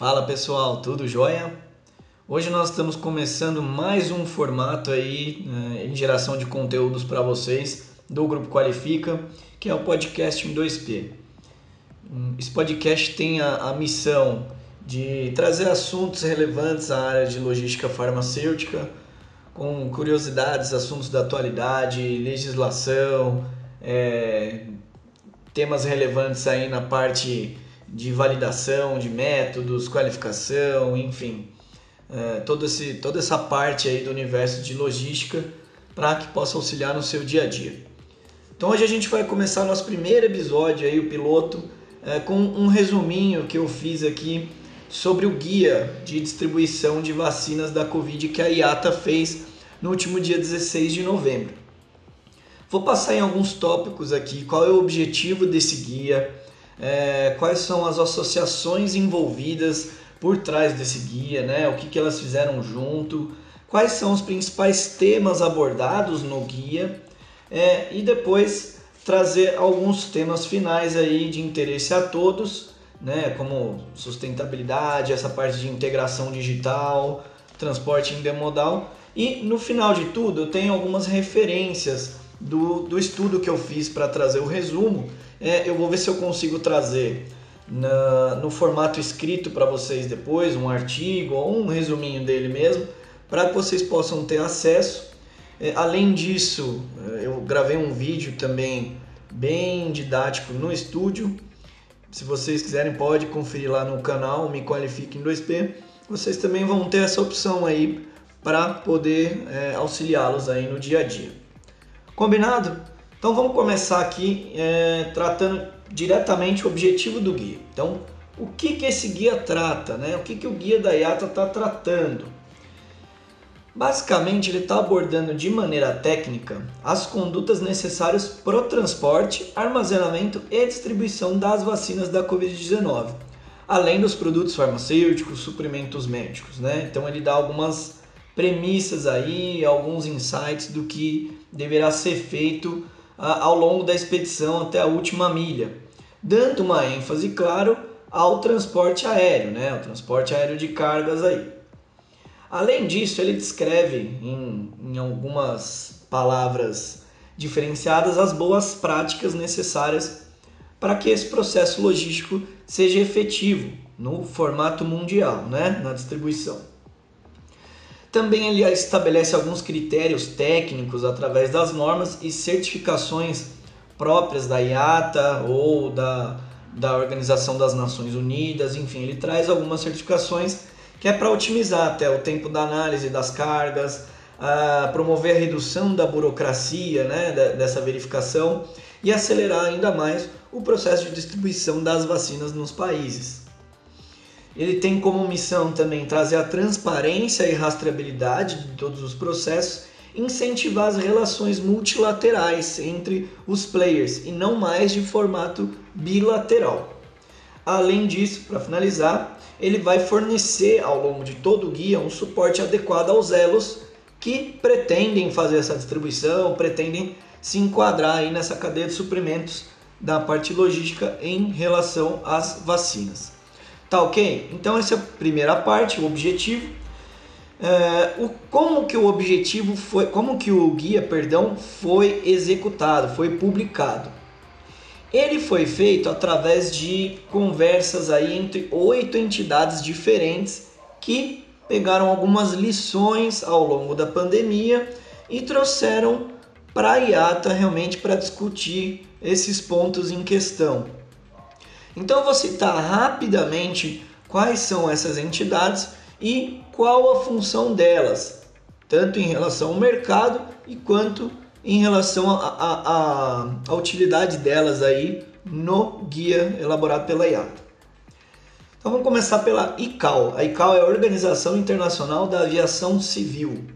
Fala pessoal, tudo jóia? Hoje nós estamos começando mais um formato aí né, em geração de conteúdos para vocês do Grupo Qualifica, que é o podcast em 2P. Hum, esse podcast tem a, a missão de trazer assuntos relevantes à área de logística farmacêutica, com curiosidades, assuntos da atualidade, legislação, é, temas relevantes aí na parte de validação de métodos, qualificação, enfim, é, todo esse, toda essa parte aí do universo de logística para que possa auxiliar no seu dia a dia. Então hoje a gente vai começar nosso primeiro episódio aí, o piloto, é, com um resuminho que eu fiz aqui sobre o guia de distribuição de vacinas da Covid que a IATA fez no último dia 16 de novembro. Vou passar em alguns tópicos aqui, qual é o objetivo desse guia, é, quais são as associações envolvidas por trás desse guia, né? o que, que elas fizeram junto, quais são os principais temas abordados no guia é, e depois trazer alguns temas finais aí de interesse a todos, né? como sustentabilidade, essa parte de integração digital, transporte intermodal e no final de tudo eu tenho algumas referências do, do estudo que eu fiz para trazer o resumo é, eu vou ver se eu consigo trazer na, no formato escrito para vocês depois, um artigo ou um resuminho dele mesmo, para que vocês possam ter acesso. É, além disso, é, eu gravei um vídeo também bem didático no estúdio. Se vocês quiserem, pode conferir lá no canal Me Qualifique em 2P. Vocês também vão ter essa opção aí para poder é, auxiliá-los aí no dia a dia. Combinado? Então vamos começar aqui é, tratando diretamente o objetivo do guia. Então, o que, que esse guia trata? Né? O que, que o guia da IATA está tratando? Basicamente, ele está abordando de maneira técnica as condutas necessárias para o transporte, armazenamento e distribuição das vacinas da Covid-19, além dos produtos farmacêuticos, suprimentos médicos. Né? Então, ele dá algumas premissas aí, alguns insights do que deverá ser feito ao longo da expedição até a última milha, dando uma ênfase, claro, ao transporte aéreo, né? o transporte aéreo de cargas aí. Além disso, ele descreve em, em algumas palavras diferenciadas as boas práticas necessárias para que esse processo logístico seja efetivo no formato mundial, né? na distribuição. Também ele estabelece alguns critérios técnicos através das normas e certificações próprias da IATA ou da, da Organização das Nações Unidas, enfim, ele traz algumas certificações que é para otimizar até o tempo da análise das cargas, promover a redução da burocracia né, dessa verificação e acelerar ainda mais o processo de distribuição das vacinas nos países. Ele tem como missão também trazer a transparência e rastreabilidade de todos os processos, incentivar as relações multilaterais entre os players e não mais de formato bilateral. Além disso, para finalizar, ele vai fornecer ao longo de todo o guia um suporte adequado aos elos que pretendem fazer essa distribuição, pretendem se enquadrar aí nessa cadeia de suprimentos da parte logística em relação às vacinas. Tá ok? Então essa é a primeira parte, o objetivo. É, o, como que o objetivo foi, como que o guia, perdão, foi executado, foi publicado? Ele foi feito através de conversas aí entre oito entidades diferentes que pegaram algumas lições ao longo da pandemia e trouxeram para a IATA realmente para discutir esses pontos em questão. Então vou citar rapidamente quais são essas entidades e qual a função delas, tanto em relação ao mercado e quanto em relação à utilidade delas aí no guia elaborado pela IATA. Então vamos começar pela ICAO. A ICAO é a Organização Internacional da Aviação Civil.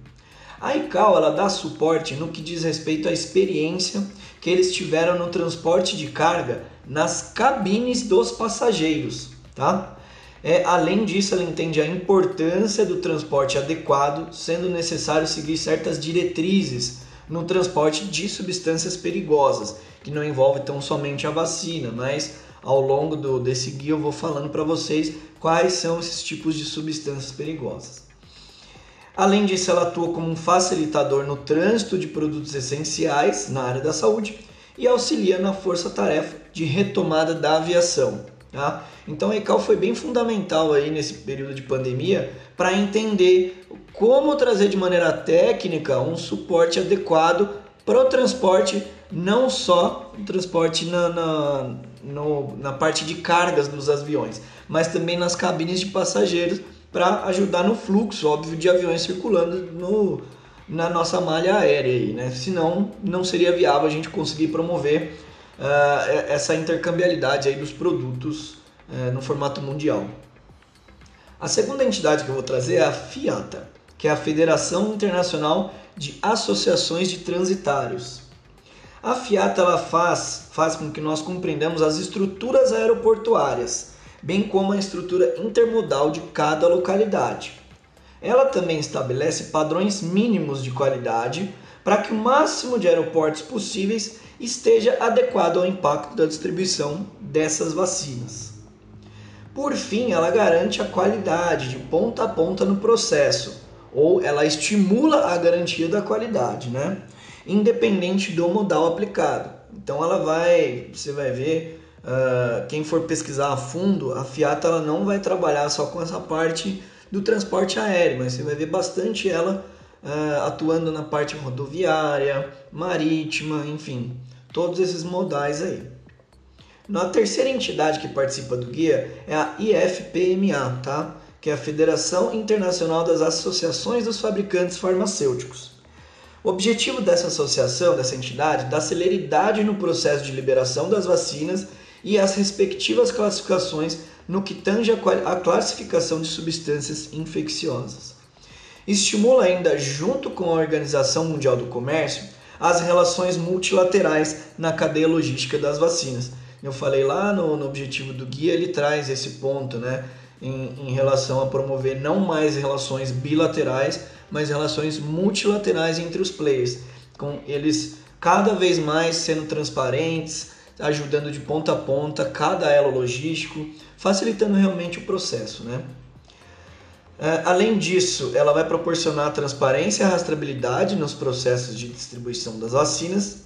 A ICAO ela dá suporte no que diz respeito à experiência que eles tiveram no transporte de carga nas cabines dos passageiros, tá? É, além disso, ela entende a importância do transporte adequado, sendo necessário seguir certas diretrizes no transporte de substâncias perigosas, que não envolve tão somente a vacina, mas ao longo do, desse guia eu vou falando para vocês quais são esses tipos de substâncias perigosas. Além disso, ela atua como um facilitador no trânsito de produtos essenciais na área da saúde e auxilia na força-tarefa de retomada da aviação. Tá? Então a ECAL foi bem fundamental aí nesse período de pandemia para entender como trazer de maneira técnica um suporte adequado para o transporte, não só o transporte na, na, no, na parte de cargas dos aviões, mas também nas cabines de passageiros para ajudar no fluxo, óbvio, de aviões circulando no, na nossa malha aérea. Aí, né? Senão, não seria viável a gente conseguir promover uh, essa intercambialidade aí dos produtos uh, no formato mundial. A segunda entidade que eu vou trazer é a FIATA, que é a Federação Internacional de Associações de Transitários. A FIATA ela faz, faz com que nós compreendamos as estruturas aeroportuárias bem como a estrutura intermodal de cada localidade. Ela também estabelece padrões mínimos de qualidade para que o máximo de aeroportos possíveis esteja adequado ao impacto da distribuição dessas vacinas. Por fim, ela garante a qualidade de ponta a ponta no processo, ou ela estimula a garantia da qualidade, né? Independente do modal aplicado. Então ela vai, você vai ver Uh, quem for pesquisar a fundo, a Fiat ela não vai trabalhar só com essa parte do transporte aéreo, mas você vai ver bastante ela uh, atuando na parte rodoviária, marítima, enfim, todos esses modais aí. Na terceira entidade que participa do guia é a IFPMA, tá? que é a Federação Internacional das Associações dos Fabricantes Farmacêuticos. O objetivo dessa associação, dessa entidade, é dar celeridade no processo de liberação das vacinas e as respectivas classificações no que tange a classificação de substâncias infecciosas. Estimula ainda, junto com a Organização Mundial do Comércio, as relações multilaterais na cadeia logística das vacinas. Eu falei lá no, no objetivo do guia, ele traz esse ponto, né, em, em relação a promover não mais relações bilaterais, mas relações multilaterais entre os players, com eles cada vez mais sendo transparentes, ajudando de ponta a ponta cada elo logístico, facilitando realmente o processo. Né? É, além disso, ela vai proporcionar transparência e rastreabilidade nos processos de distribuição das vacinas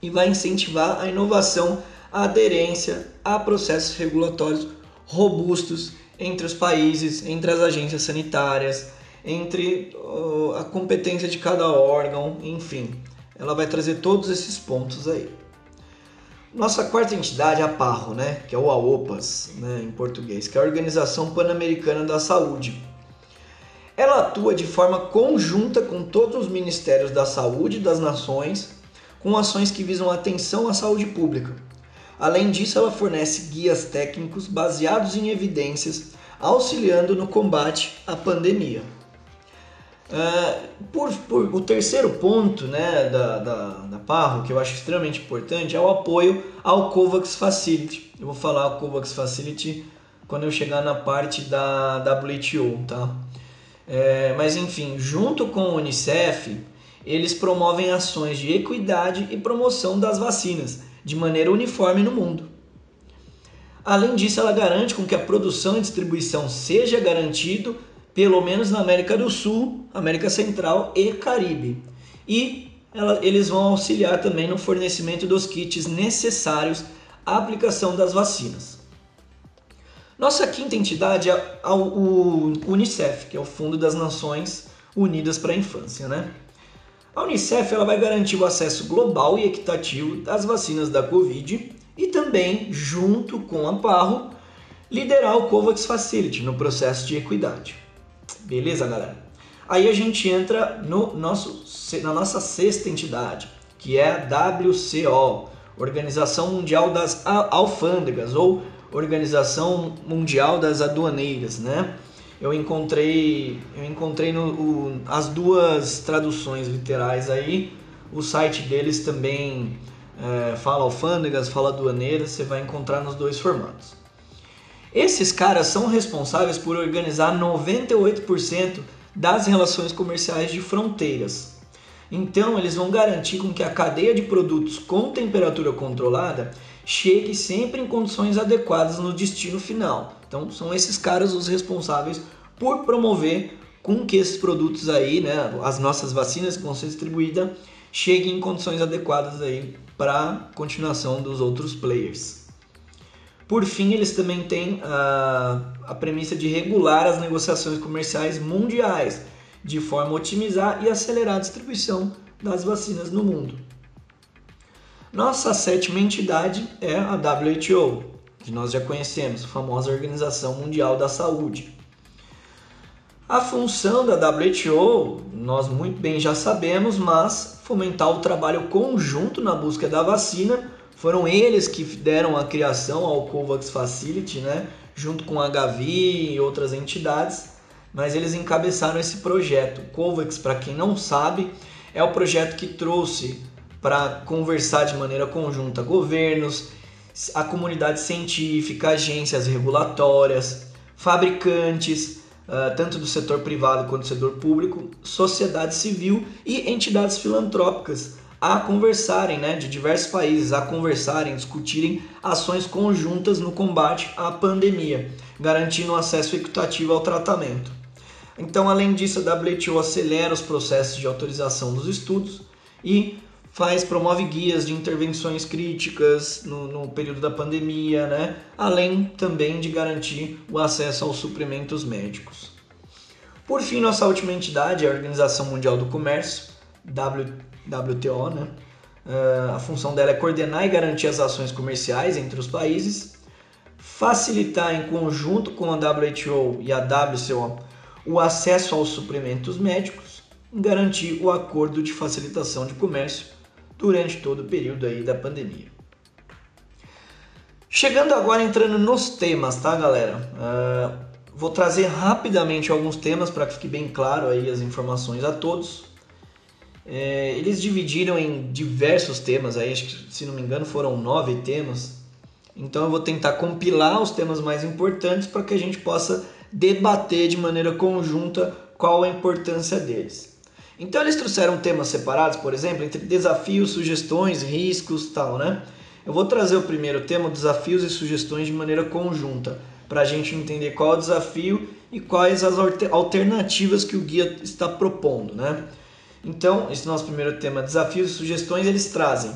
e vai incentivar a inovação, a aderência a processos regulatórios robustos entre os países, entre as agências sanitárias, entre a competência de cada órgão, enfim. Ela vai trazer todos esses pontos aí. Nossa quarta entidade é a PARRO, né, que é o AOPAS né, em português, que é a Organização Pan-Americana da Saúde. Ela atua de forma conjunta com todos os ministérios da saúde das nações, com ações que visam atenção à saúde pública. Além disso, ela fornece guias técnicos baseados em evidências, auxiliando no combate à pandemia. Uh, por, por, o terceiro ponto né, da, da, da Parro, que eu acho extremamente importante, é o apoio ao COVAX Facility. Eu vou falar o COVAX Facility quando eu chegar na parte da WTO, tá? É, mas enfim, junto com o Unicef, eles promovem ações de equidade e promoção das vacinas de maneira uniforme no mundo. Além disso, ela garante com que a produção e distribuição seja garantido pelo menos na América do Sul, América Central e Caribe. E ela, eles vão auxiliar também no fornecimento dos kits necessários à aplicação das vacinas. Nossa quinta entidade é o Unicef, que é o Fundo das Nações Unidas para a Infância. Né? A Unicef ela vai garantir o acesso global e equitativo das vacinas da Covid e também, junto com a Parro, liderar o COVAX Facility no processo de equidade. Beleza, galera? Aí a gente entra no nosso, na nossa sexta entidade, que é a WCO, Organização Mundial das Alfândegas, ou Organização Mundial das Aduaneiras, né? Eu encontrei, eu encontrei no, o, as duas traduções literais aí. O site deles também é, fala alfândegas, fala aduaneiras, você vai encontrar nos dois formatos. Esses caras são responsáveis por organizar 98% das relações comerciais de fronteiras. Então, eles vão garantir com que a cadeia de produtos com temperatura controlada chegue sempre em condições adequadas no destino final. Então são esses caras os responsáveis por promover com que esses produtos aí, né, as nossas vacinas que vão ser distribuídas, cheguem em condições adequadas aí para continuação dos outros players. Por fim, eles também têm a, a premissa de regular as negociações comerciais mundiais, de forma a otimizar e acelerar a distribuição das vacinas no mundo. Nossa sétima entidade é a WHO, que nós já conhecemos, a famosa Organização Mundial da Saúde. A função da WHO, nós muito bem já sabemos, mas fomentar o trabalho conjunto na busca da vacina foram eles que deram a criação ao COVAX Facility, né? junto com a Gavi e outras entidades, mas eles encabeçaram esse projeto. O COVAX, para quem não sabe, é o projeto que trouxe para conversar de maneira conjunta governos, a comunidade científica, agências regulatórias, fabricantes, ah, tanto do setor privado quanto do setor público, sociedade civil e entidades filantrópicas a conversarem, né, de diversos países, a conversarem, discutirem ações conjuntas no combate à pandemia, garantindo acesso equitativo ao tratamento. Então, além disso, a WHO acelera os processos de autorização dos estudos e faz promove guias de intervenções críticas no, no, período da pandemia, né? além também de garantir o acesso aos suprimentos médicos. Por fim, nossa última entidade é a Organização Mundial do Comércio, WTO, né? Uh, a função dela é coordenar e garantir as ações comerciais entre os países, facilitar em conjunto com a WHO e a WCO o acesso aos suprimentos médicos, garantir o acordo de facilitação de comércio durante todo o período aí da pandemia. Chegando agora entrando nos temas, tá, galera? Uh, vou trazer rapidamente alguns temas para que fique bem claro aí as informações a todos. É, eles dividiram em diversos temas, aí, acho que, se não me engano foram nove temas. Então eu vou tentar compilar os temas mais importantes para que a gente possa debater de maneira conjunta qual a importância deles. Então eles trouxeram temas separados, por exemplo, entre desafios, sugestões, riscos, tal, né? Eu vou trazer o primeiro tema, desafios e sugestões de maneira conjunta, para a gente entender qual é o desafio e quais as alternativas que o guia está propondo, né? Então, esse nosso primeiro tema, desafios e sugestões, eles trazem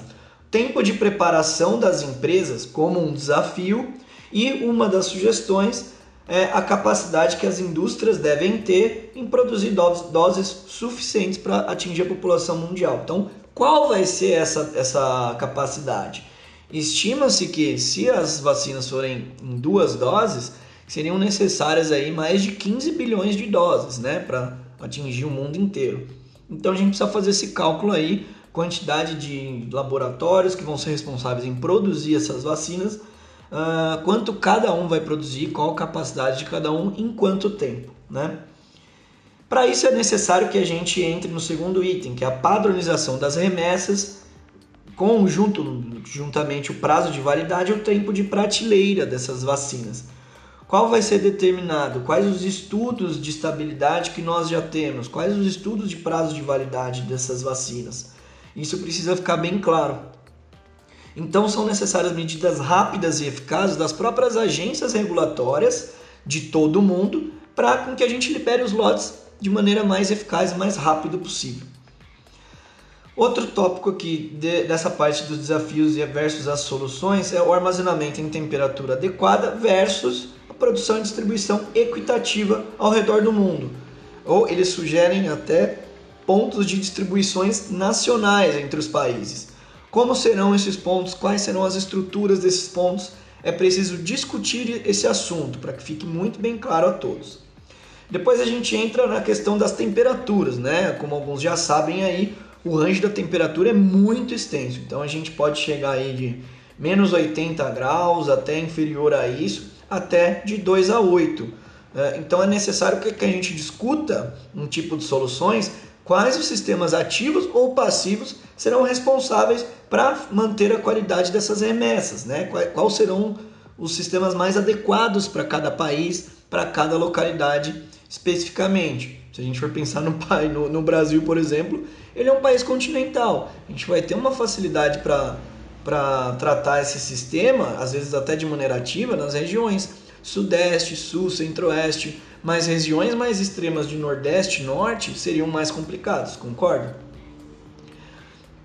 tempo de preparação das empresas como um desafio e uma das sugestões é a capacidade que as indústrias devem ter em produzir doses suficientes para atingir a população mundial. Então, qual vai ser essa, essa capacidade? Estima-se que se as vacinas forem em duas doses, seriam necessárias aí mais de 15 bilhões de doses, né, para atingir o mundo inteiro. Então a gente precisa fazer esse cálculo aí, quantidade de laboratórios que vão ser responsáveis em produzir essas vacinas, uh, quanto cada um vai produzir, qual a capacidade de cada um, em quanto tempo, né? Para isso é necessário que a gente entre no segundo item, que é a padronização das remessas, conjunto, juntamente o prazo de validade e o tempo de prateleira dessas vacinas. Qual vai ser determinado? Quais os estudos de estabilidade que nós já temos? Quais os estudos de prazo de validade dessas vacinas? Isso precisa ficar bem claro. Então são necessárias medidas rápidas e eficazes das próprias agências regulatórias de todo o mundo para que a gente libere os lotes de maneira mais eficaz e mais rápida possível. Outro tópico aqui de, dessa parte dos desafios versus as soluções é o armazenamento em temperatura adequada versus produção e distribuição equitativa ao redor do mundo. Ou eles sugerem até pontos de distribuições nacionais entre os países. Como serão esses pontos? Quais serão as estruturas desses pontos? É preciso discutir esse assunto para que fique muito bem claro a todos. Depois a gente entra na questão das temperaturas, né? Como alguns já sabem aí, o range da temperatura é muito extenso. Então a gente pode chegar aí de menos 80 graus até inferior a isso até de 2 a 8. É, então é necessário que a gente discuta um tipo de soluções quais os sistemas ativos ou passivos serão responsáveis para manter a qualidade dessas remessas, né? Quais serão os sistemas mais adequados para cada país, para cada localidade especificamente. Se a gente for pensar no, no, no Brasil, por exemplo, ele é um país continental. A gente vai ter uma facilidade para tratar esse sistema, às vezes até de maneira ativa, nas regiões Sudeste, Sul, Centro-Oeste, mas regiões mais extremas de Nordeste e Norte seriam mais complicados, concorda?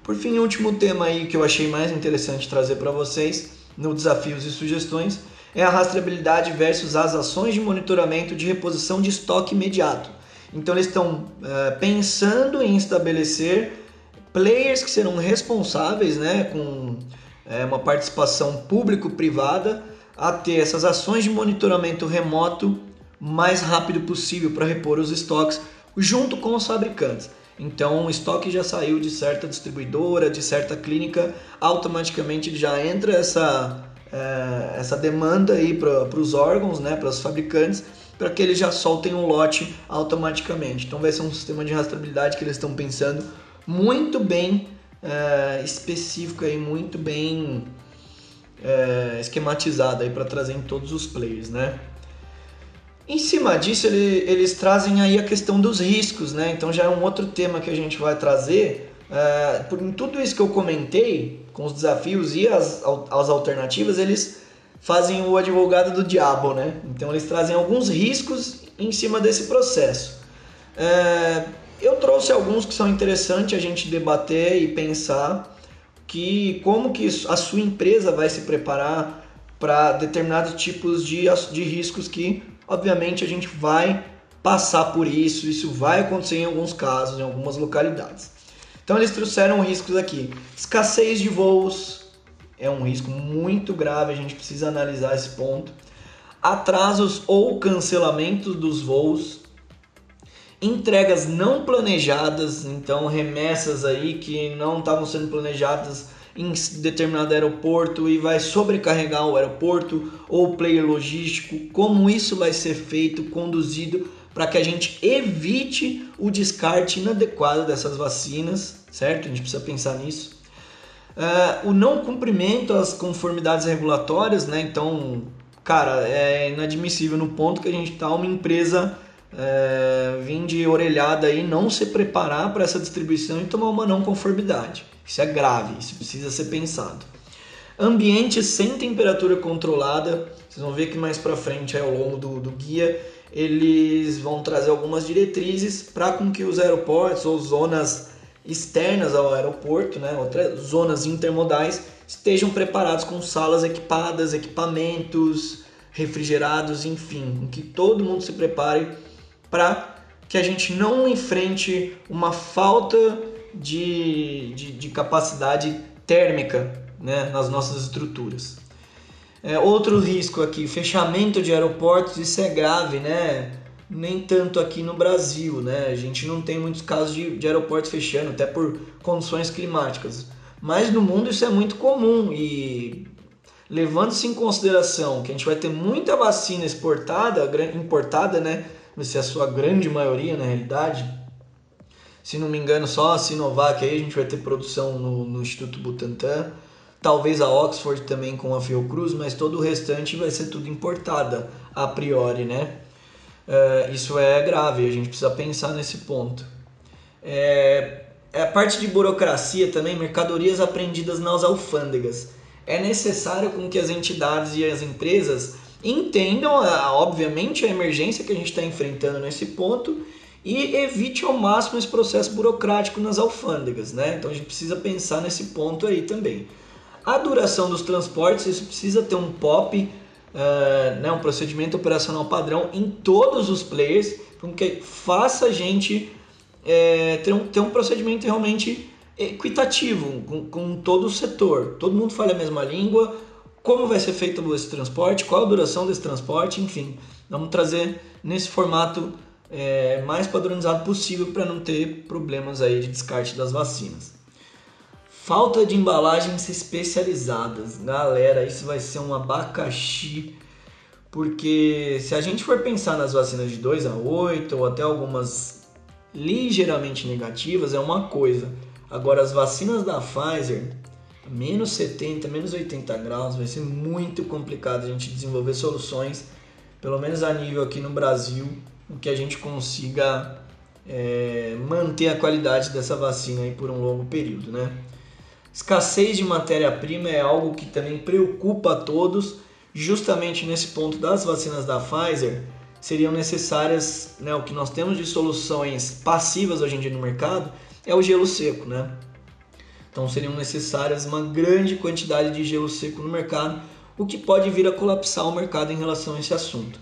Por fim, o último tema aí que eu achei mais interessante trazer para vocês no desafios e sugestões é a rastreabilidade versus as ações de monitoramento de reposição de estoque imediato. Então eles estão é, pensando em estabelecer players que serão responsáveis, né, com é, uma participação público-privada, a ter essas ações de monitoramento remoto mais rápido possível para repor os estoques junto com os fabricantes. Então, o estoque já saiu de certa distribuidora, de certa clínica, automaticamente já entra essa, é, essa demanda aí para os órgãos, né, para os fabricantes, para que eles já soltem um lote automaticamente. Então, vai ser um sistema de rastreabilidade que eles estão pensando muito bem é, específico aí, muito bem é, esquematizado aí para trazer em todos os players, né? Em cima disso, ele, eles trazem aí a questão dos riscos, né? Então já é um outro tema que a gente vai trazer. É, por tudo isso que eu comentei, com os desafios e as, as alternativas, eles fazem o advogado do diabo, né? Então eles trazem alguns riscos em cima desse processo. É, eu trouxe alguns que são interessantes a gente debater e pensar que como que a sua empresa vai se preparar para determinados tipos de, de riscos que obviamente a gente vai passar por isso, isso vai acontecer em alguns casos, em algumas localidades. Então eles trouxeram riscos aqui. Escassez de voos é um risco muito grave, a gente precisa analisar esse ponto. Atrasos ou cancelamentos dos voos, entregas não planejadas, então remessas aí que não estavam sendo planejadas em determinado aeroporto e vai sobrecarregar o aeroporto ou o player logístico, como isso vai ser feito, conduzido para que a gente evite o descarte inadequado dessas vacinas, certo? A gente precisa pensar nisso. Uh, o não cumprimento às conformidades regulatórias, né? Então, cara, é inadmissível no ponto que a gente está uma empresa é, vir de orelhada aí, não se preparar para essa distribuição e tomar uma não conformidade. Isso é grave, isso precisa ser pensado. Ambiente sem temperatura controlada, vocês vão ver que mais para frente ao longo do, do guia eles vão trazer algumas diretrizes para com que os aeroportos ou zonas externas ao aeroporto, né, outras zonas intermodais, estejam preparados com salas equipadas, equipamentos refrigerados, enfim, que todo mundo se prepare para que a gente não enfrente uma falta de, de, de capacidade térmica né, nas nossas estruturas. É, outro risco aqui, fechamento de aeroportos, isso é grave, né? Nem tanto aqui no Brasil, né? A gente não tem muitos casos de, de aeroportos fechando, até por condições climáticas. Mas no mundo isso é muito comum e levando-se em consideração que a gente vai ter muita vacina exportada, importada, né? Vai ser a sua grande maioria na realidade, se não me engano, só a Sinovac aí a gente vai ter produção no, no Instituto Butantan. Talvez a Oxford também com a Fiocruz, mas todo o restante vai ser tudo importada a priori, né? Uh, isso é grave, a gente precisa pensar nesse ponto. É, é a parte de burocracia também, mercadorias apreendidas nas alfândegas. É necessário com que as entidades e as empresas entendam, obviamente, a emergência que a gente está enfrentando nesse ponto e evite ao máximo esse processo burocrático nas alfândegas, né? Então a gente precisa pensar nesse ponto aí também. A duração dos transportes, isso precisa ter um POP, uh, né, um procedimento operacional padrão em todos os players, que faça a gente é, ter, um, ter um procedimento realmente equitativo com, com todo o setor. Todo mundo fala a mesma língua, como vai ser feito esse transporte, qual a duração desse transporte, enfim. Vamos trazer nesse formato é, mais padronizado possível para não ter problemas aí de descarte das vacinas. Falta de embalagens especializadas. Galera, isso vai ser um abacaxi. Porque se a gente for pensar nas vacinas de 2 a 8 ou até algumas ligeiramente negativas, é uma coisa. Agora, as vacinas da Pfizer, menos 70, menos 80 graus, vai ser muito complicado a gente desenvolver soluções, pelo menos a nível aqui no Brasil, que a gente consiga é, manter a qualidade dessa vacina aí por um longo período, né? Escassez de matéria-prima é algo que também preocupa a todos. Justamente nesse ponto das vacinas da Pfizer, seriam necessárias, né, o que nós temos de soluções passivas hoje em dia no mercado é o gelo seco, né? Então seriam necessárias uma grande quantidade de gelo seco no mercado, o que pode vir a colapsar o mercado em relação a esse assunto.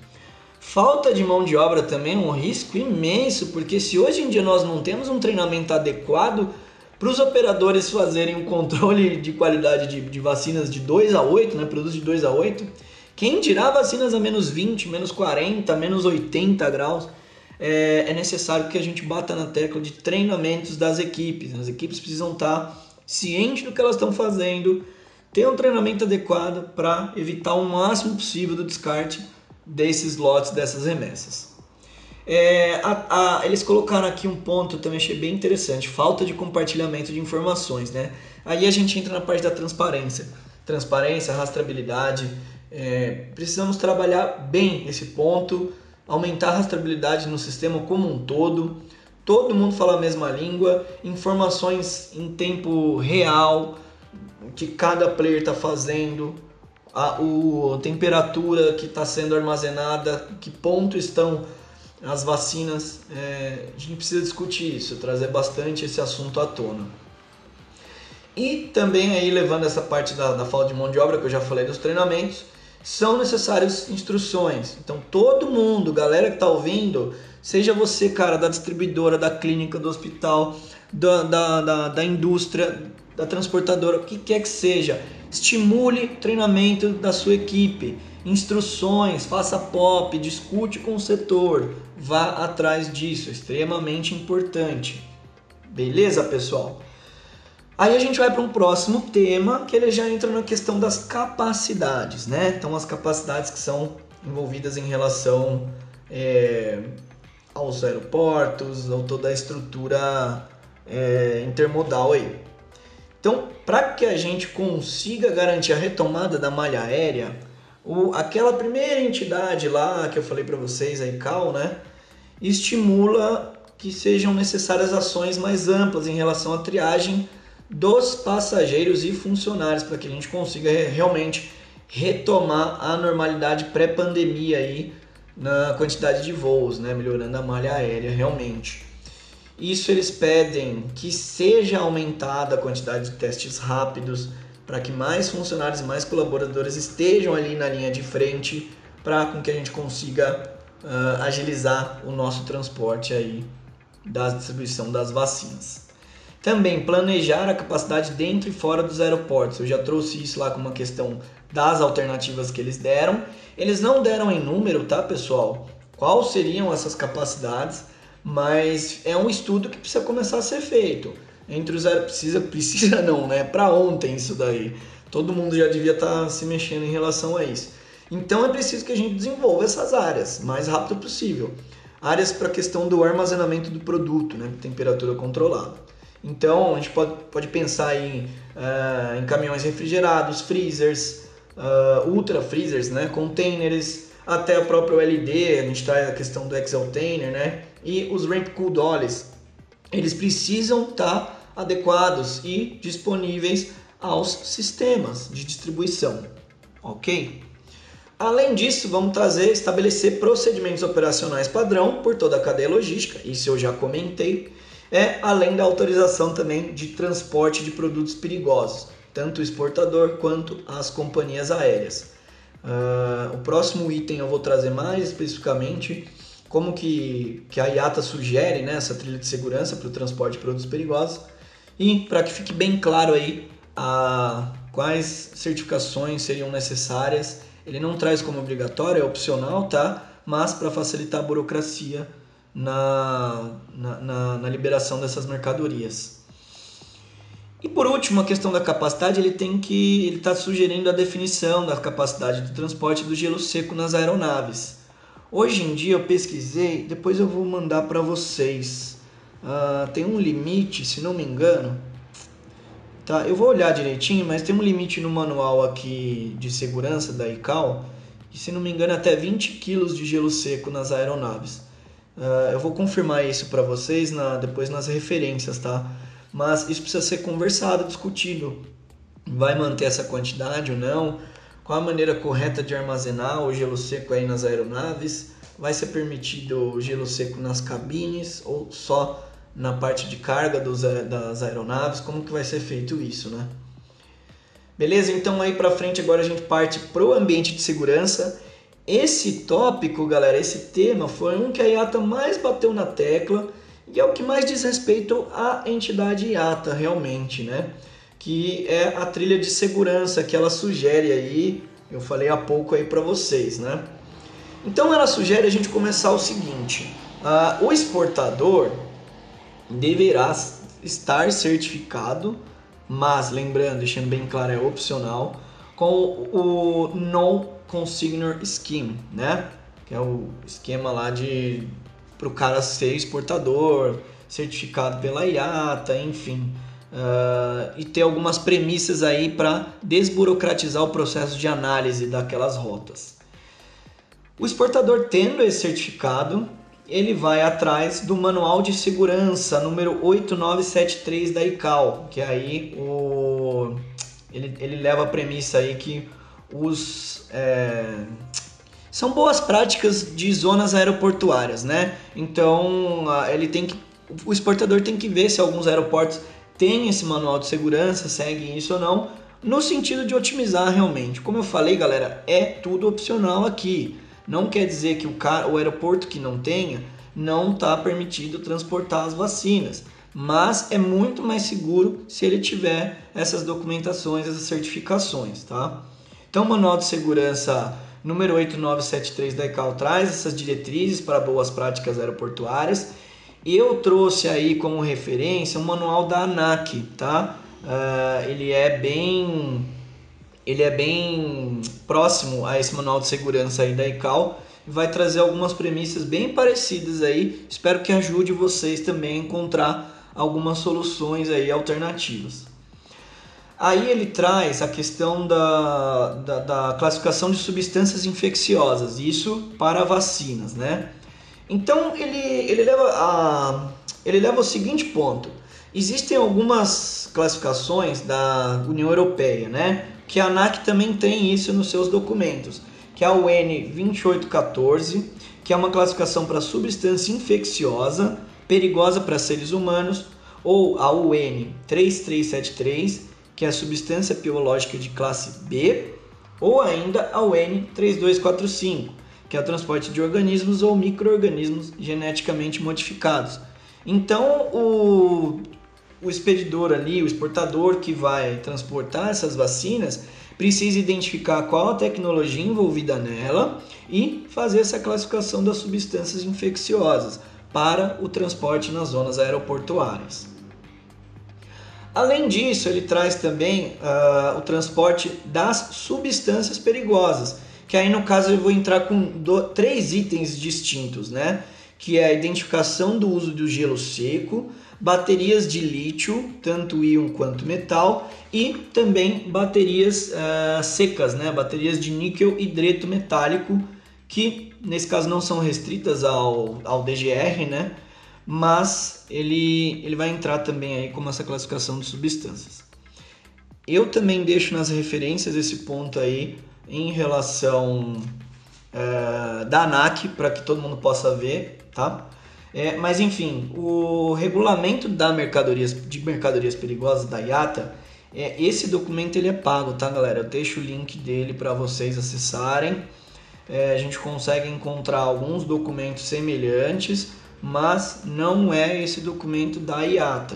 Falta de mão de obra também é um risco imenso, porque se hoje em dia nós não temos um treinamento adequado para os operadores fazerem um controle de qualidade de, de, vacinas de 2 a 8, né, produtos de 2 a 8, quem dirá vacinas a menos 20, menos 40, menos 80 graus, é, é necessário que a gente bata na tecla de treinamentos das equipes. As equipes precisam estar cientes do que elas estão fazendo, ter um treinamento adequado para evitar o máximo possível do descarte desses lotes, dessas remessas. É, a, a, eles colocaram aqui um ponto também achei bem interessante, falta de compartilhamento de informações, né? Aí a gente entra na parte da transparência, transparência, rastreabilidade. É, precisamos trabalhar bem esse ponto, aumentar a rastreabilidade no sistema como um todo. Todo mundo fala a mesma língua, informações em tempo real que cada player está fazendo, a, o, a temperatura que está sendo armazenada, que ponto estão as vacinas, é, a gente precisa discutir isso, trazer bastante esse assunto à tona. E também aí levando essa parte da, da falta de mão de obra que eu já falei dos treinamentos, são necessárias instruções. Então todo mundo, galera que está ouvindo, seja você, cara, da distribuidora, da clínica, do hospital, da, da, da, da indústria, da transportadora, o que quer que seja, estimule treinamento da sua equipe instruções, faça pop, discute com o setor, vá atrás disso, é extremamente importante. Beleza, pessoal? Aí a gente vai para um próximo tema que ele já entra na questão das capacidades, né? Então, as capacidades que são envolvidas em relação é, aos aeroportos, ou toda a estrutura é, intermodal aí. Então, para que a gente consiga garantir a retomada da malha aérea, o, aquela primeira entidade lá que eu falei para vocês, a ICAO, né, estimula que sejam necessárias ações mais amplas em relação à triagem dos passageiros e funcionários para que a gente consiga realmente retomar a normalidade pré-pandemia aí na quantidade de voos, né, melhorando a malha aérea realmente. Isso eles pedem que seja aumentada a quantidade de testes rápidos, para que mais funcionários e mais colaboradores estejam ali na linha de frente para com que a gente consiga uh, agilizar o nosso transporte aí da distribuição das vacinas. Também planejar a capacidade dentro e fora dos aeroportos. Eu já trouxe isso lá com uma questão das alternativas que eles deram. Eles não deram em número, tá, pessoal? Quais seriam essas capacidades? Mas é um estudo que precisa começar a ser feito entre os. Precisa, precisa não, né? Para ontem isso daí. Todo mundo já devia estar tá se mexendo em relação a isso. Então é preciso que a gente desenvolva essas áreas mais rápido possível. Áreas para a questão do armazenamento do produto, né? Temperatura controlada. Então a gente pode, pode pensar em, uh, em caminhões refrigerados, freezers, uh, ultra freezers, né? Containers, até o próprio LD, a gente traz a questão do Exaltainer, né? E os Ramp Cool Dollies, eles precisam estar tá adequados e disponíveis aos sistemas de distribuição, ok? Além disso, vamos trazer, estabelecer procedimentos operacionais padrão por toda a cadeia logística, isso eu já comentei, é além da autorização também de transporte de produtos perigosos, tanto o exportador quanto as companhias aéreas. Uh, o próximo item eu vou trazer mais especificamente como que, que a IATA sugere né, essa trilha de segurança para o transporte de produtos perigosos e para que fique bem claro aí a, quais certificações seriam necessárias. Ele não traz como obrigatório, é opcional, tá? Mas para facilitar a burocracia na, na, na, na liberação dessas mercadorias. E por último, a questão da capacidade, ele tem que ele está sugerindo a definição da capacidade do transporte do gelo seco nas aeronaves. Hoje em dia eu pesquisei, depois eu vou mandar para vocês. Uh, tem um limite, se não me engano. Tá, eu vou olhar direitinho, mas tem um limite no manual aqui de segurança da ICAO, que se não me engano é até 20 kg de gelo seco nas aeronaves. Uh, eu vou confirmar isso para vocês na, depois nas referências, tá? mas isso precisa ser conversado, discutido. Vai manter essa quantidade ou não? Qual a maneira correta de armazenar o gelo seco aí nas aeronaves? Vai ser permitido o gelo seco nas cabines ou só na parte de carga dos, das aeronaves? Como que vai ser feito isso, né? Beleza? Então aí para frente agora a gente parte para o ambiente de segurança. Esse tópico, galera, esse tema foi um que a IATA mais bateu na tecla e é o que mais diz respeito à entidade IATA realmente, né? Que é a trilha de segurança que ela sugere aí, eu falei há pouco aí para vocês, né? Então ela sugere a gente começar o seguinte: uh, o exportador deverá estar certificado, mas lembrando, deixando bem claro, é opcional, com o No Consignor Scheme, né? Que é o esquema lá de para o cara ser exportador, certificado pela IATA, enfim. Uh, e ter algumas premissas aí para desburocratizar o processo de análise daquelas rotas. O exportador tendo esse certificado, ele vai atrás do manual de segurança número 8973 da ICAO, que aí o, ele, ele leva a premissa aí que os é, são boas práticas de zonas aeroportuárias, né? Então ele tem que, o exportador tem que ver se alguns aeroportos têm esse manual de segurança, seguem isso ou não, no sentido de otimizar realmente. Como eu falei, galera, é tudo opcional aqui. Não quer dizer que o, o aeroporto que não tenha não está permitido transportar as vacinas, mas é muito mais seguro se ele tiver essas documentações, essas certificações, tá? Então, o manual de segurança número 8973 da ICAO traz essas diretrizes para boas práticas aeroportuárias. Eu trouxe aí como referência um manual da ANAC, tá? Uh, ele é bem ele é bem próximo a esse manual de segurança aí da ICAO e vai trazer algumas premissas bem parecidas aí. Espero que ajude vocês também a encontrar algumas soluções aí alternativas. Aí ele traz a questão da, da, da, classificação de substâncias infecciosas, isso para vacinas, né? Então ele, ele, leva a, ele leva o seguinte ponto: existem algumas classificações da União Europeia, né? Que a ANAC também tem isso nos seus documentos, que é a UN 2814, que é uma classificação para substância infecciosa perigosa para seres humanos, ou a UN 3373 que é a substância biológica de classe B, ou ainda a UN 3245, que é o transporte de organismos ou microorganismos geneticamente modificados. Então, o, o expedidor ali, o exportador que vai transportar essas vacinas, precisa identificar qual a tecnologia envolvida nela e fazer essa classificação das substâncias infecciosas para o transporte nas zonas aeroportuárias. Além disso, ele traz também uh, o transporte das substâncias perigosas, que aí no caso eu vou entrar com do, três itens distintos, né? Que é a identificação do uso do gelo seco, baterias de lítio, tanto íon quanto metal, e também baterias uh, secas, né? Baterias de níquel hidreto metálico, que nesse caso não são restritas ao, ao DGR, né? mas ele, ele vai entrar também aí como essa classificação de substâncias. Eu também deixo nas referências esse ponto aí em relação é, da ANAC para que todo mundo possa ver, tá? É, mas enfim, o regulamento da mercadorias, de mercadorias perigosas da IATA, é, esse documento ele é pago, tá galera? Eu deixo o link dele para vocês acessarem. É, a gente consegue encontrar alguns documentos semelhantes mas não é esse documento da IATA.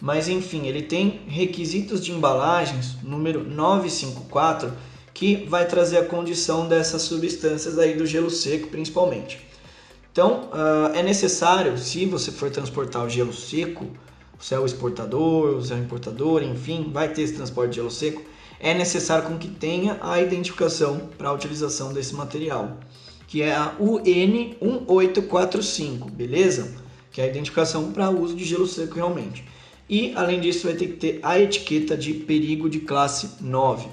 Mas enfim, ele tem requisitos de embalagens, número 954, que vai trazer a condição dessas substâncias aí do gelo seco, principalmente. Então, uh, é necessário, se você for transportar o gelo seco, você é o exportador, você é o importador, enfim, vai ter esse transporte de gelo seco, é necessário com que tenha a identificação para a utilização desse material que é a UN1845, beleza? Que é a identificação para uso de gelo seco realmente. E além disso, vai ter que ter a etiqueta de perigo de classe 9.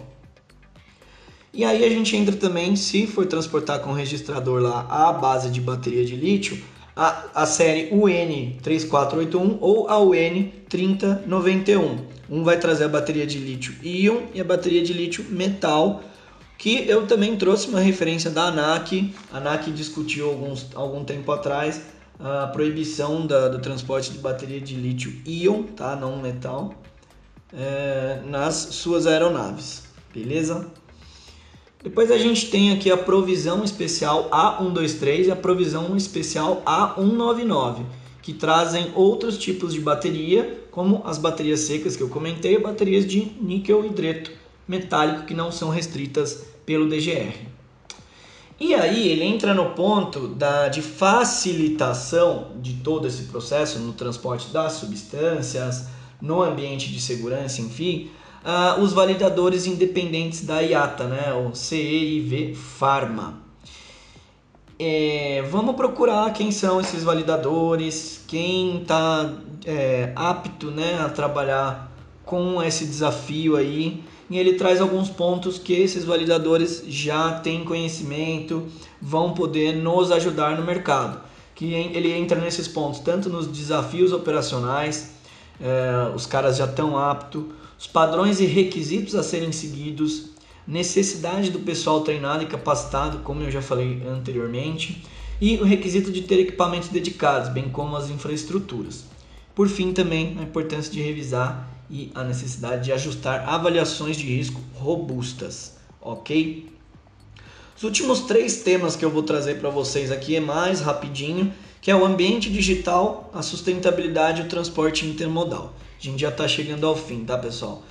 E aí a gente entra também, se for transportar com o registrador lá a base de bateria de lítio, a, a série UN3481 ou a UN3091. Um vai trazer a bateria de lítio íon e a bateria de lítio metal, que eu também trouxe uma referência da ANAC. A ANAC discutiu alguns, algum tempo atrás a proibição da, do transporte de bateria de lítio íon, tá? não metal, é, nas suas aeronaves, beleza? Depois a gente tem aqui a provisão especial A123 e a provisão especial A199, que trazem outros tipos de bateria, como as baterias secas que eu comentei, baterias de níquel hidreto metálico que não são restritas pelo DGR. E aí ele entra no ponto da, de facilitação de todo esse processo no transporte das substâncias, no ambiente de segurança, enfim, uh, os validadores independentes da IATA, né, o CEIV Pharma. É, vamos procurar quem são esses validadores, quem está é, apto né, a trabalhar com esse desafio aí. E ele traz alguns pontos que esses validadores já têm conhecimento, vão poder nos ajudar no mercado. Que ele entra nesses pontos, tanto nos desafios operacionais, é, os caras já estão aptos, os padrões e requisitos a serem seguidos, necessidade do pessoal treinado e capacitado, como eu já falei anteriormente, e o requisito de ter equipamentos dedicados, bem como as infraestruturas. Por fim, também a importância de revisar e a necessidade de ajustar avaliações de risco robustas, ok? Os últimos três temas que eu vou trazer para vocês aqui é mais rapidinho, que é o ambiente digital, a sustentabilidade e o transporte intermodal. A gente já está chegando ao fim, tá, pessoal?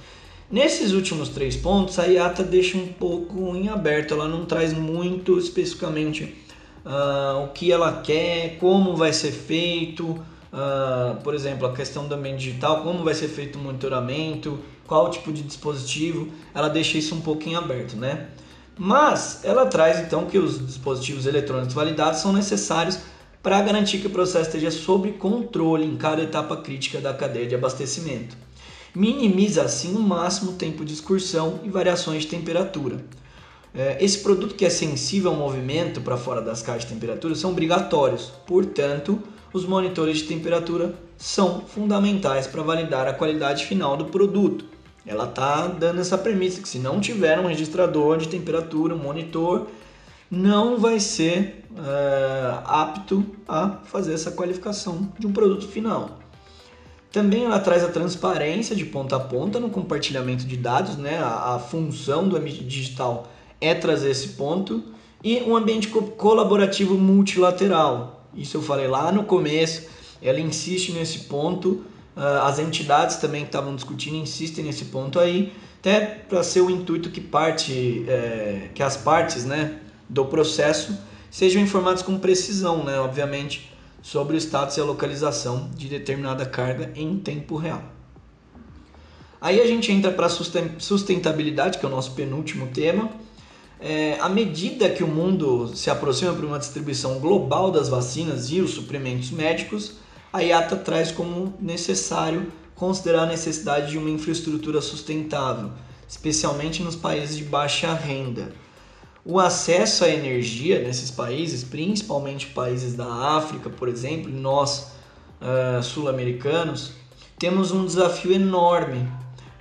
Nesses últimos três pontos, a IATA deixa um pouco em aberto, ela não traz muito especificamente uh, o que ela quer, como vai ser feito, uh, por exemplo, a questão do ambiente digital, como vai ser feito o monitoramento, qual tipo de dispositivo, ela deixa isso um em aberto, né? Mas ela traz então que os dispositivos eletrônicos validados são necessários para garantir que o processo esteja sob controle em cada etapa crítica da cadeia de abastecimento. Minimiza assim o máximo tempo de excursão e variações de temperatura. É, esse produto que é sensível ao movimento para fora das caixas de temperatura são obrigatórios, portanto, os monitores de temperatura são fundamentais para validar a qualidade final do produto. Ela está dando essa premissa que se não tiver um registrador de temperatura, um monitor, não vai ser é, apto a fazer essa qualificação de um produto final. Também ela traz a transparência de ponta a ponta no compartilhamento de dados, né? a, a função do ambiente digital é trazer esse ponto, e um ambiente co colaborativo multilateral. Isso eu falei lá no começo, ela insiste nesse ponto, uh, as entidades também que estavam discutindo insistem nesse ponto aí, até para ser o intuito que parte, é, que as partes né, do processo sejam informados com precisão, né, obviamente, sobre o status e a localização de determinada carga em tempo real. Aí a gente entra para a sustentabilidade, que é o nosso penúltimo tema. É, à medida que o mundo se aproxima para uma distribuição global das vacinas e os suprimentos médicos, a IATA traz como necessário considerar a necessidade de uma infraestrutura sustentável, especialmente nos países de baixa renda o acesso à energia nesses países, principalmente países da África, por exemplo, nós uh, sul-americanos, temos um desafio enorme,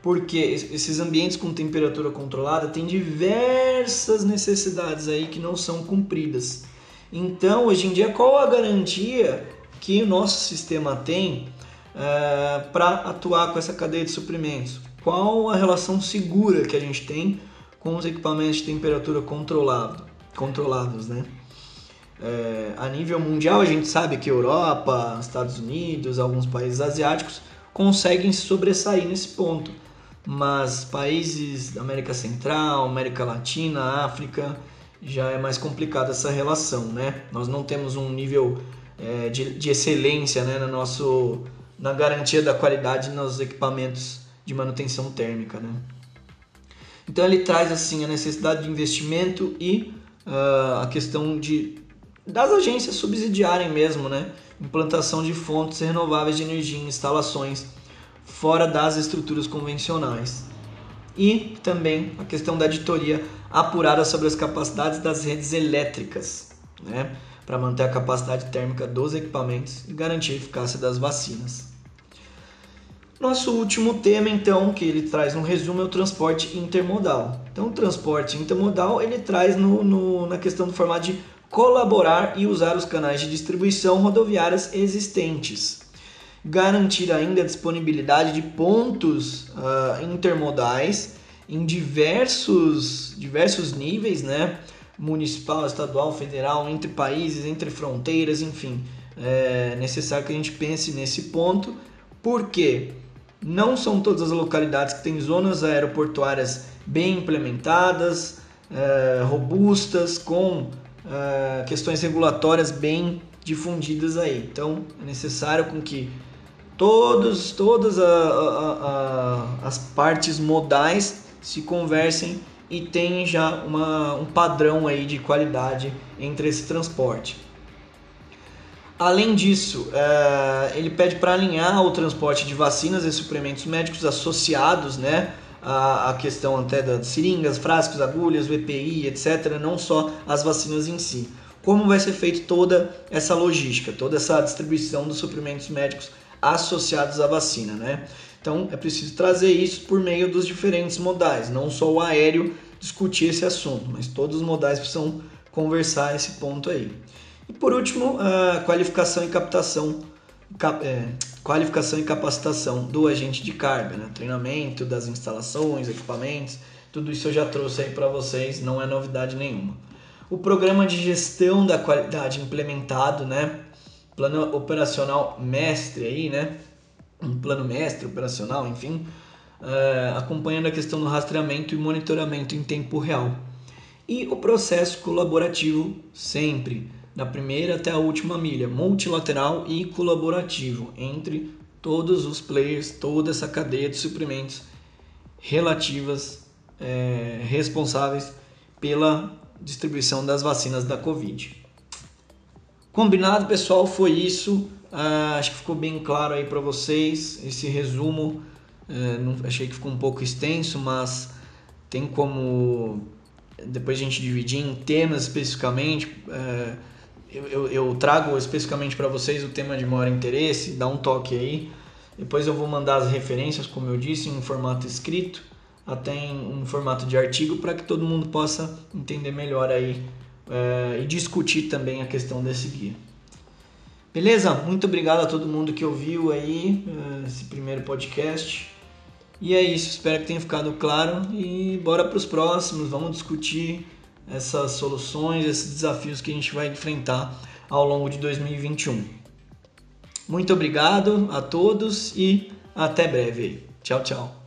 porque esses ambientes com temperatura controlada têm diversas necessidades aí que não são cumpridas. Então, hoje em dia, qual a garantia que o nosso sistema tem uh, para atuar com essa cadeia de suprimentos? Qual a relação segura que a gente tem com os equipamentos de temperatura controlado, controlados, né? É, a nível mundial, a gente sabe que Europa, Estados Unidos, alguns países asiáticos conseguem se sobressair nesse ponto, mas países da América Central, América Latina, África, já é mais complicada essa relação, né? Nós não temos um nível é, de, de, excelência né, no nosso, na garantia da qualidade nos equipamentos de manutenção térmica, né? Então ele traz assim a necessidade de investimento e uh, a questão de das agências subsidiarem mesmo, né? Implantação de fontes renováveis de energia em instalações fora das estruturas convencionais. E também a questão da auditoria apurada sobre as capacidades das redes elétricas, né? para manter a capacidade térmica dos equipamentos e garantir a eficácia das vacinas. Nosso último tema, então, que ele traz um resumo, é o transporte intermodal. Então, o transporte intermodal ele traz no, no, na questão do formato de colaborar e usar os canais de distribuição rodoviárias existentes, garantir ainda a disponibilidade de pontos uh, intermodais em diversos, diversos níveis, né? municipal, estadual, federal, entre países, entre fronteiras, enfim. É necessário que a gente pense nesse ponto, porque não são todas as localidades que têm zonas aeroportuárias bem implementadas, é, robustas, com é, questões regulatórias bem difundidas aí. Então é necessário com que todos, todas a, a, a, as partes modais se conversem e tenham já uma, um padrão aí de qualidade entre esse transporte. Além disso, é, ele pede para alinhar o transporte de vacinas e suplementos médicos associados né, à questão até das seringas, frascos, agulhas, VPI, etc., não só as vacinas em si. Como vai ser feita toda essa logística, toda essa distribuição dos suprimentos médicos associados à vacina, né? Então é preciso trazer isso por meio dos diferentes modais, não só o aéreo discutir esse assunto, mas todos os modais precisam conversar esse ponto aí. E por último, a qualificação e captação, cap, é, qualificação e capacitação do agente de carga, né? treinamento das instalações, equipamentos, tudo isso eu já trouxe aí para vocês, não é novidade nenhuma. O programa de gestão da qualidade implementado, né? Plano operacional mestre aí, né? Um plano mestre operacional, enfim, uh, acompanhando a questão do rastreamento e monitoramento em tempo real. E o processo colaborativo sempre da primeira até a última milha, multilateral e colaborativo entre todos os players, toda essa cadeia de suprimentos relativas, é, responsáveis pela distribuição das vacinas da Covid. Combinado, pessoal, foi isso. Ah, acho que ficou bem claro aí para vocês esse resumo. É, não, achei que ficou um pouco extenso, mas tem como depois a gente dividir em temas especificamente. É, eu, eu, trago especificamente para vocês o tema de maior interesse, dá um toque aí. Depois eu vou mandar as referências, como eu disse, em formato escrito, até em um formato de artigo, para que todo mundo possa entender melhor aí é, e discutir também a questão desse guia. Beleza? Muito obrigado a todo mundo que ouviu aí é, esse primeiro podcast. E é isso, espero que tenha ficado claro e bora para os próximos, vamos discutir essas soluções, esses desafios que a gente vai enfrentar ao longo de 2021. Muito obrigado a todos e até breve. Tchau, tchau.